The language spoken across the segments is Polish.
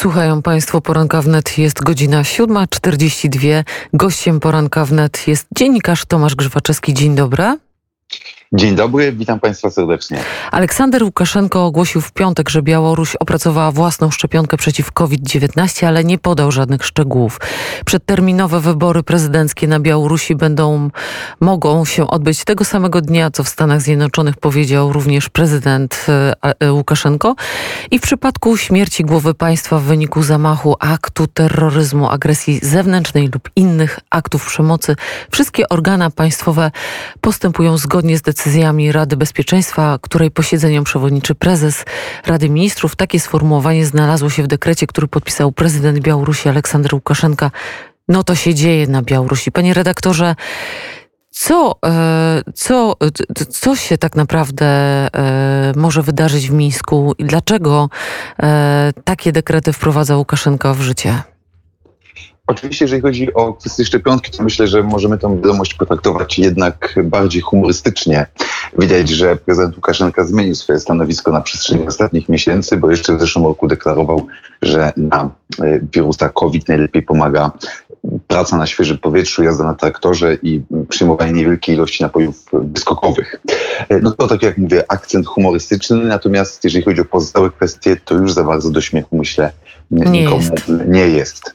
Słuchają Państwo poranka wnet. Jest godzina 7.42. Gościem poranka wnet jest dziennikarz Tomasz Grzywaczewski. Dzień dobry. Dzień dobry, witam Państwa serdecznie. Aleksander Łukaszenko ogłosił w piątek, że Białoruś opracowała własną szczepionkę przeciw COVID-19, ale nie podał żadnych szczegółów. Przedterminowe wybory prezydenckie na Białorusi będą, mogą się odbyć tego samego dnia, co w Stanach Zjednoczonych powiedział również prezydent e, e, Łukaszenko. I w przypadku śmierci głowy państwa w wyniku zamachu, aktu terroryzmu, agresji zewnętrznej lub innych aktów przemocy, wszystkie organa państwowe postępują zgodnie z decyzjami decyzjami Rady Bezpieczeństwa, której posiedzeniom przewodniczy prezes Rady Ministrów. Takie sformułowanie znalazło się w dekrecie, który podpisał prezydent Białorusi Aleksander Łukaszenka. No to się dzieje na Białorusi. Panie redaktorze, co, e, co, co się tak naprawdę e, może wydarzyć w Mińsku i dlaczego e, takie dekrety wprowadza Łukaszenka w życie? Oczywiście, jeżeli chodzi o kwestię szczepionki, to myślę, że możemy tę wiadomość potraktować jednak bardziej humorystycznie. Widać, że prezydent Łukaszenka zmienił swoje stanowisko na przestrzeni ostatnich miesięcy, bo jeszcze w zeszłym roku deklarował, że na e, wirusa COVID najlepiej pomaga praca na świeżym powietrzu, jazda na traktorze i przyjmowanie niewielkiej ilości napojów wyskokowych. E, no to tak jak mówię, akcent humorystyczny, natomiast jeżeli chodzi o pozostałe kwestie, to już za bardzo do śmiechu myślę nie nikomu jest. nie jest.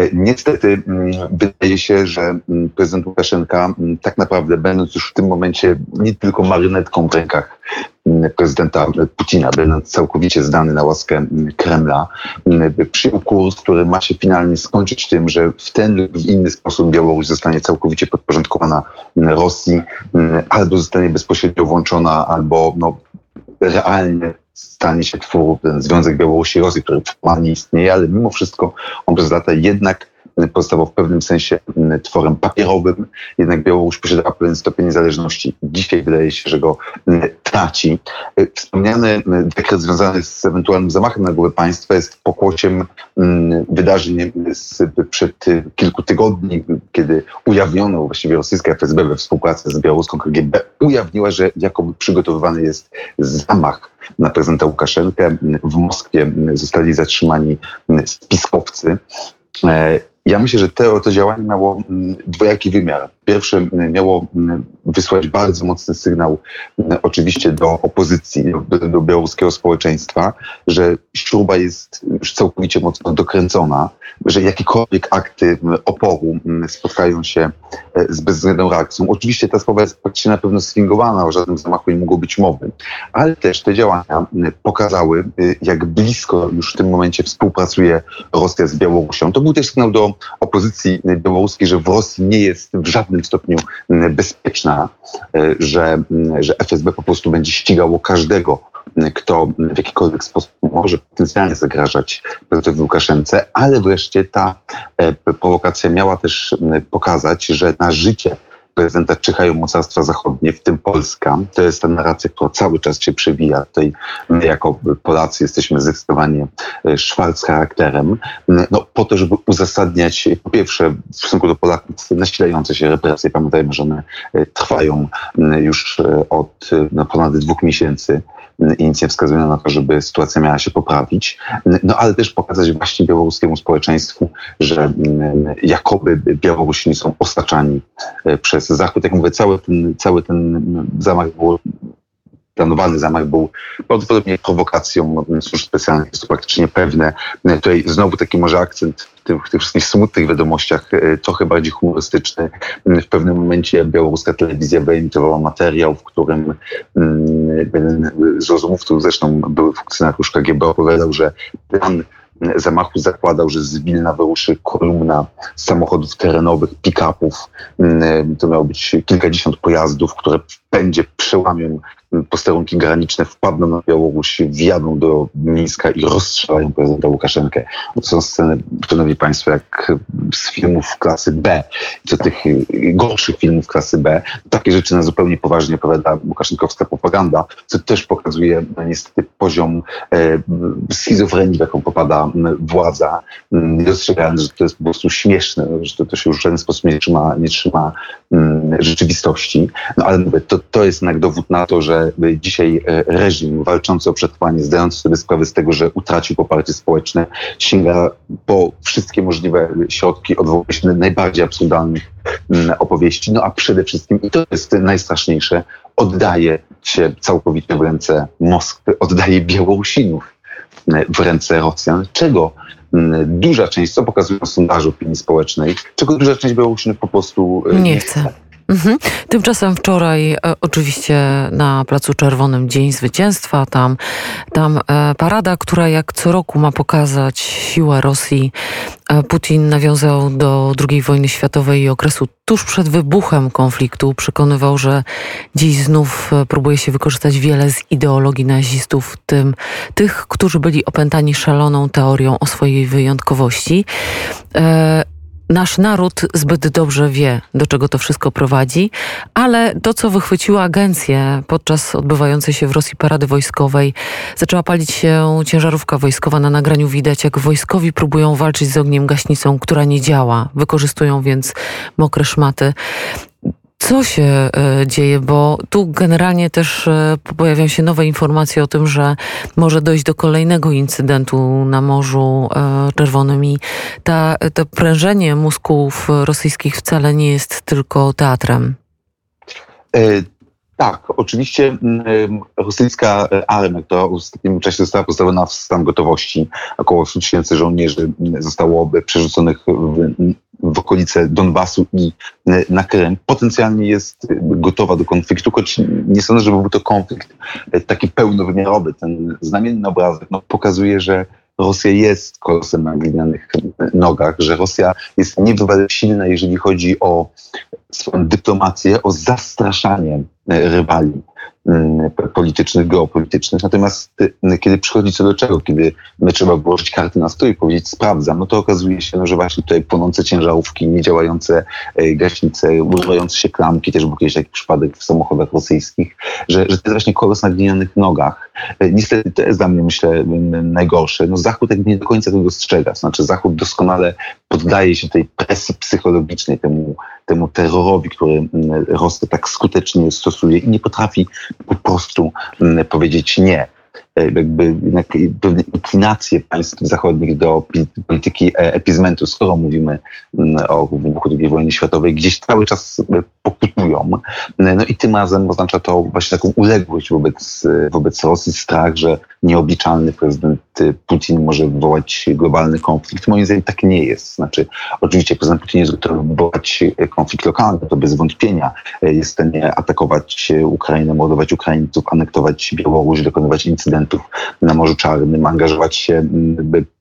E, niestety mm, wydaje się, że mm, prezydent Łukaszenka mm, tak naprawdę będąc już w tym momencie nie tylko marionetką w rękach prezydenta Putina, będąc całkowicie zdany na łaskę Kremla, przyjął kurs, który ma się finalnie skończyć tym, że w ten lub w inny sposób Białoruś zostanie całkowicie podporządkowana Rosji, albo zostanie bezpośrednio włączona, albo no, realnie stanie się twór, ten Związek Białorusi i Rosji, który formalnie istnieje, ale mimo wszystko on przez lata jednak pozostawał w pewnym sensie mm, tworem papierowym, jednak Białoruś posiadała pewien stopień niezależności. Dzisiaj wydaje się, że go mm, traci. Y, wspomniany mm, dekret związany z ewentualnym zamachem na głowę państwa jest pokłosiem wydarzeń przed kilku tygodni, kiedy ujawniono właściwie rosyjska FSB we współpracy z białoruską KGB, ujawniła, że jakoby przygotowywany jest zamach na prezydenta Łukaszenkę. W Moskwie zostali zatrzymani spiskowcy. E, ja myślę, że to, to działanie miało mm, dwojaki wymiar. Pierwsze miało wysłać bardzo mocny sygnał oczywiście do opozycji, do, do białoruskiego społeczeństwa, że śruba jest już całkowicie mocno dokręcona, że jakiekolwiek akty oporu spotkają się e, z bezwzględną reakcją. Oczywiście ta sprawa jest praktycznie na pewno sfingowana, o żadnym zamachu nie mogło być mowy, ale też te działania pokazały, y, jak blisko już w tym momencie współpracuje Rosja z Białorusią. To był też sygnał do opozycji białoruskiej, że w Rosji nie jest w żadnym stopniu bezpieczna, e, że, że FSB po prostu będzie ścigało każdego, kto w jakikolwiek sposób może potencjalnie zagrażać prezydentowi Łukaszence, ale wreszcie ta e, prowokacja miała też pokazać, że na życie prezydenta czyhają mocarstwa zachodnie, w tym Polska. To jest ta narracja, która cały czas się przewija. Tutaj my jako Polacy jesteśmy zdecydowanie e, szwarc charakterem, no, po to, żeby uzasadniać po pierwsze w stosunku do Polaków nasilające się represje. Pamiętajmy, że one e, trwają już e, od no, ponad dwóch miesięcy i nic nie wskazuje na to, żeby sytuacja miała się poprawić. No ale też pokazać właśnie białoruskiemu społeczeństwu, że mm, jakoby Białorusini są osaczani e, przez Zachód. Jak mówię, cały ten, cały ten zamach był planowany zamach był prawdopodobnie prowokacją służb specjalnych, jest to praktycznie pewne. Tutaj znowu taki może akcent w tych, w tych wszystkich smutnych wiadomościach, e, trochę bardziej humorystyczny. W pewnym momencie białoruska telewizja wyemitowała materiał, w którym jeden z rozmówców, zresztą były funkcjonariusz KGB, opowiadał, że plan zamachu zakładał, że z Wilna wyruszy kolumna samochodów terenowych, pick-upów. To miało być kilkadziesiąt pojazdów, które będzie przełamią posterunki graniczne, wpadną na Białoruś, wjadą do Mińska i rozstrzelają prezydenta Łukaszenkę. To są sceny, szanowni państwo, jak z filmów klasy B, co tych gorszych filmów klasy B. Takie rzeczy na zupełnie poważnie opowiada łukaszenkowska propaganda, co też pokazuje no, niestety poziom e, schizofrenii, w jaką popada władza, dostrzegając, że to jest po prostu śmieszne, że to, to się już w żaden sposób nie trzyma, nie trzyma rzeczywistości. No ale to, to jest jednak dowód na to, że dzisiaj e, reżim walczący o przetrwanie, zdający sobie sprawę z tego, że utracił poparcie społeczne, sięga po wszystkie możliwe środki, odwołuje się do najbardziej absurdalnych mm, opowieści. No a przede wszystkim, i to jest najstraszniejsze, oddaje się całkowicie w ręce Moskwy, oddaje Białorusinów w ręce Rosjan, czego mm, duża część, co pokazują sondaże opinii społecznej, czego duża część Białorusinów po prostu e, nie, nie chce. Mhm. Tymczasem wczoraj e, oczywiście na Placu Czerwonym Dzień Zwycięstwa, tam, tam e, parada, która jak co roku ma pokazać siłę Rosji. E, Putin nawiązał do II wojny światowej i okresu tuż przed wybuchem konfliktu. Przekonywał, że dziś znów e, próbuje się wykorzystać wiele z ideologii nazistów, tym tych, którzy byli opętani szaloną teorią o swojej wyjątkowości. Nasz naród zbyt dobrze wie, do czego to wszystko prowadzi, ale to, co wychwyciła agencję podczas odbywającej się w Rosji parady wojskowej, zaczęła palić się ciężarówka wojskowa. Na nagraniu widać, jak wojskowi próbują walczyć z ogniem gaśnicą, która nie działa. Wykorzystują więc mokre szmaty co się e, dzieje, bo tu generalnie też e, pojawiają się nowe informacje o tym, że może dojść do kolejnego incydentu na Morzu e, Czerwonym i ta, to prężenie mózgów rosyjskich wcale nie jest tylko teatrem. Tak, oczywiście rosyjska armia, która w ostatnim czasie została postawiona w stan gotowości, około 100 tysięcy żołnierzy zostało przerzuconych w, w okolice Donbasu i na Krym, potencjalnie jest gotowa do konfliktu, choć nie sądzę, żeby był to konflikt taki pełnowymiarowy. Ten znamienny obrazek no, pokazuje, że Rosja jest kolosem na glinianych nogach, że Rosja jest niebywale silna, jeżeli chodzi o swoją dyplomację, o zastraszanie rywali mm, politycznych, geopolitycznych. Natomiast y, kiedy przychodzi co do czego, kiedy my trzeba włożyć karty na stół i powiedzieć sprawdzam, no to okazuje się, no, że właśnie tutaj płonące ciężarówki, niedziałające y, gaśnice, używające się klamki, też był kiedyś taki przypadek w samochodach rosyjskich, że, że to jest właśnie kolos na glinianych nogach. Y, niestety to jest dla mnie, myślę, najgorsze. No Zachód jakby nie do końca tego dostrzega. Znaczy Zachód doskonale poddaje się tej presji psychologicznej, temu, temu terrorowi, który mm, Rosja tak skutecznie stosuje i nie potrafi po prostu mm, powiedzieć nie. E, jakby pewne inklinacje państw zachodnich do polityki e, epizmentu, skoro mówimy mm, o wybuchu II wojny światowej, gdzieś cały czas No i tym razem oznacza to właśnie taką uległość wobec, wobec Rosji, strach, że nieobliczalny prezydent Putin może wywołać globalny konflikt. Moim zdaniem tak nie jest. Znaczy, oczywiście prezydent Putin jest gotowy wywołać konflikt lokalny, to bez wątpienia. Jest w stanie atakować Ukrainę, mordować Ukraińców, anektować Białoruś, dokonywać incydentów na Morzu Czarnym, angażować się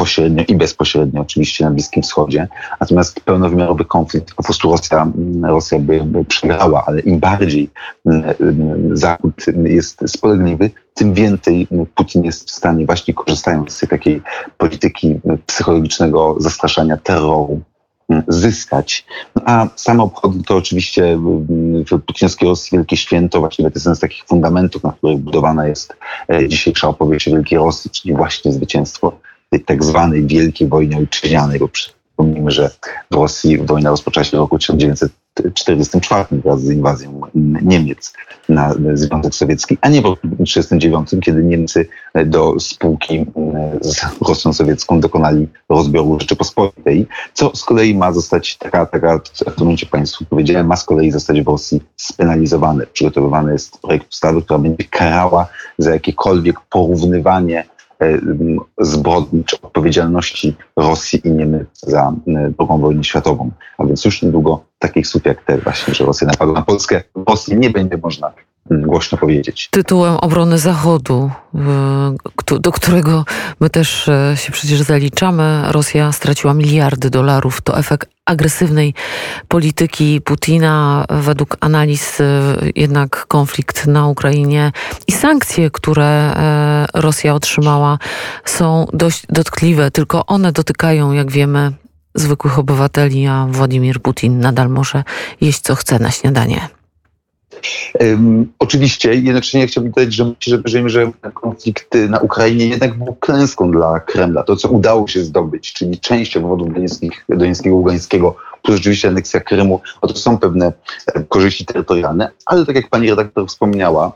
pośrednio i bezpośrednio oczywiście na Bliskim Wschodzie. Natomiast pełnowymiarowy konflikt po prostu Rosja, Rosja by, by przegrała, ale im bardziej Zachód jest spolegliwy, tym więcej Putin jest w stanie właśnie korzystając z tej takiej polityki psychologicznego zastraszania terroru, zyskać. No, a same obchody to oczywiście w putinowskiej Rosji wielkie święto, właściwie to jest jeden z takich fundamentów, na których budowana jest e, dzisiejsza opowieść o Wielkiej Rosji, czyli właśnie zwycięstwo tej tak zwanej Wielkiej Wojny Ojczyźnianej, bo przypomnijmy, że w Rosji wojna rozpoczęła się w roku 1944 wraz z inwazją Niemiec na Związek Sowiecki, a nie w roku 1939, kiedy Niemcy do spółki z Rosją Sowiecką dokonali rozbioru Rzeczypospolitej, co z kolei ma zostać, taka, taka w tym momencie Państwu powiedziałem, ma z kolei zostać w Rosji spenalizowane. Przygotowywany jest projekt ustawy, która będzie karała za jakiekolwiek porównywanie zbrodni czy odpowiedzialności Rosji i Niemiec za II wojnę światową. A więc już niedługo takich słów jak te właśnie, że Rosja napadła na Polskę, Rosji nie będzie można głośno powiedzieć. Tytułem obrony Zachodu, do którego my też e, się przecież zaliczamy, Rosja straciła miliardy dolarów. To efekt agresywnej polityki Putina. Według analiz e, jednak konflikt na Ukrainie i sankcje, które e, Rosja otrzymała, są dość dotkliwe. Tylko one dotykają, jak wiemy, zwykłych obywateli, a Władimir Putin nadal może jeść co chce na śniadanie. Um, oczywiście, jednocześnie chciałbym dodać, że myślę, że, konflikt na Ukrainie jednak był klęską dla Kremla. To, co udało się zdobyć, czyli część obwodów donieckich, Donieckego, Ługańskiego plus rzeczywiście aneksja Krymu, to są pewne korzyści terytorialne, ale tak jak pani redaktor wspomniała,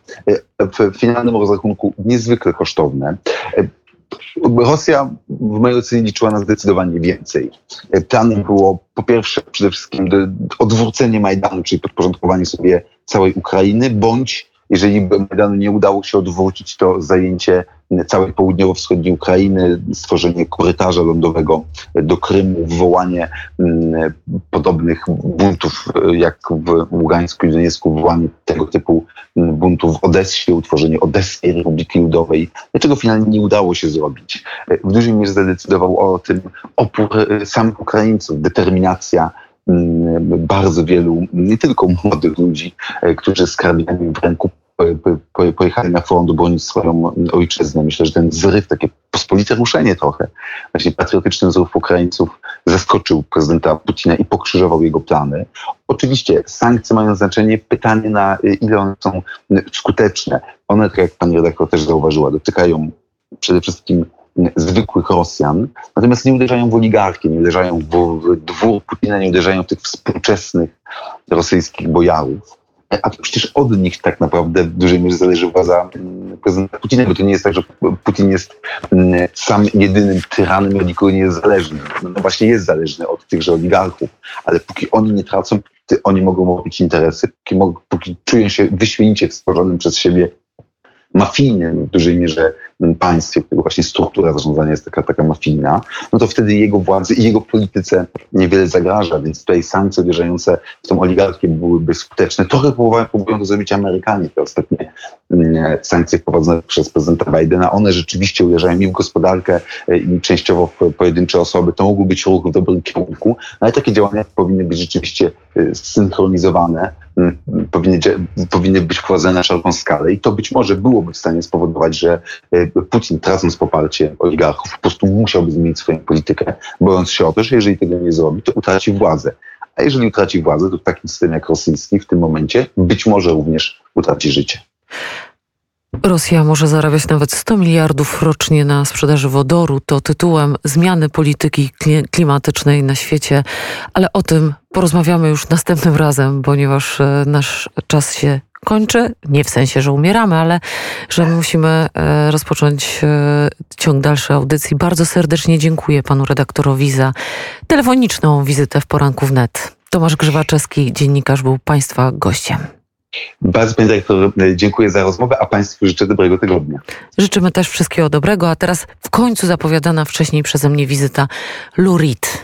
w finalnym rozrachunku niezwykle kosztowne. Rosja w mojej ocenie liczyła na zdecydowanie więcej. Planem było po pierwsze przede wszystkim odwrócenie Majdanu, czyli podporządkowanie sobie całej Ukrainy, bądź jeżeli Majdanu nie udało się odwrócić, to zajęcie całej południowo-wschodniej Ukrainy, stworzenie korytarza lądowego do Krymu, wywołanie mm, podobnych buntów jak w Ługańsku i Doniecku, wywołanie tego typu mm, buntów w Odessie, utworzenie Odeskiej Republiki Ludowej, czego finalnie nie udało się zrobić. W dużej mierze zadecydował o tym opór e, samych Ukraińców, determinacja bardzo wielu, nie tylko młodych ludzi, e, którzy z karabinami w ręku pojechali na front bronić swoją ojczyznę. Myślę, że ten zryw, takie pospolite ruszenie trochę, właśnie patriotyczny zryw Ukraińców zaskoczył prezydenta Putina i pokrzyżował jego plany. Oczywiście sankcje mają znaczenie. Pytanie na ile one są skuteczne. One, tak jak pani redaktor też zauważyła, dotykają przede wszystkim zwykłych Rosjan, natomiast nie uderzają w oligarchię, nie uderzają w dwór Putina, nie uderzają w tych współczesnych rosyjskich bojarów a to przecież od nich tak naprawdę w dużej mierze zależy władza mm, prezydenta Putina, bo to nie jest tak, że Putin jest mm, sam jedynym tyranem, od nikogo nie jest zależny. No, no właśnie jest zależny od tychże oligarchów, ale póki oni nie tracą, oni mogą robić interesy, póki, póki czują się wyśmienicie w stworzonym przez siebie mafijnym w dużej mierze państwie, którego właśnie struktura zarządzania jest taka, taka mafijna, no to wtedy jego władzy i jego polityce niewiele zagraża, więc tutaj sankcje uderzające w tą oligarchię byłyby skuteczne. Trochę próbują, próbują to zrobić Amerykanie, te ostatnie mm, sankcje wprowadzone przez prezydenta Bidena, one rzeczywiście uderzają i w gospodarkę, e, i częściowo w pojedyncze osoby. To mógł być ruch w dobrym kierunku, no ale takie działania powinny być rzeczywiście e, zsynchronizowane, mm, powinny, być wprowadzone na szeroką skalę i to być może byłoby w stanie spowodować, że e, Putin, tracąc poparcie oligarchów, po prostu musiałby zmienić swoją politykę, bojąc się o to, że jeżeli tego nie zrobi, to utraci władzę. A jeżeli utraci władzę, to w takim systemie jak rosyjski w tym momencie być może również utraci życie. Rosja może zarabiać nawet 100 miliardów rocznie na sprzedaży wodoru. To tytułem zmiany polityki klimatycznej na świecie, ale o tym porozmawiamy już następnym razem, ponieważ e, nasz czas się kończy. Nie w sensie, że umieramy, ale że musimy e, rozpocząć e, ciąg dalszy audycji. Bardzo serdecznie dziękuję panu redaktorowi za telefoniczną wizytę w poranku wnet. Tomasz Grzywaczewski, dziennikarz, był państwa gościem. Bardzo dyrektor, dziękuję za rozmowę, a państwu życzę dobrego tygodnia. Życzymy też wszystkiego dobrego, a teraz w końcu zapowiadana wcześniej przeze mnie wizyta Lurid.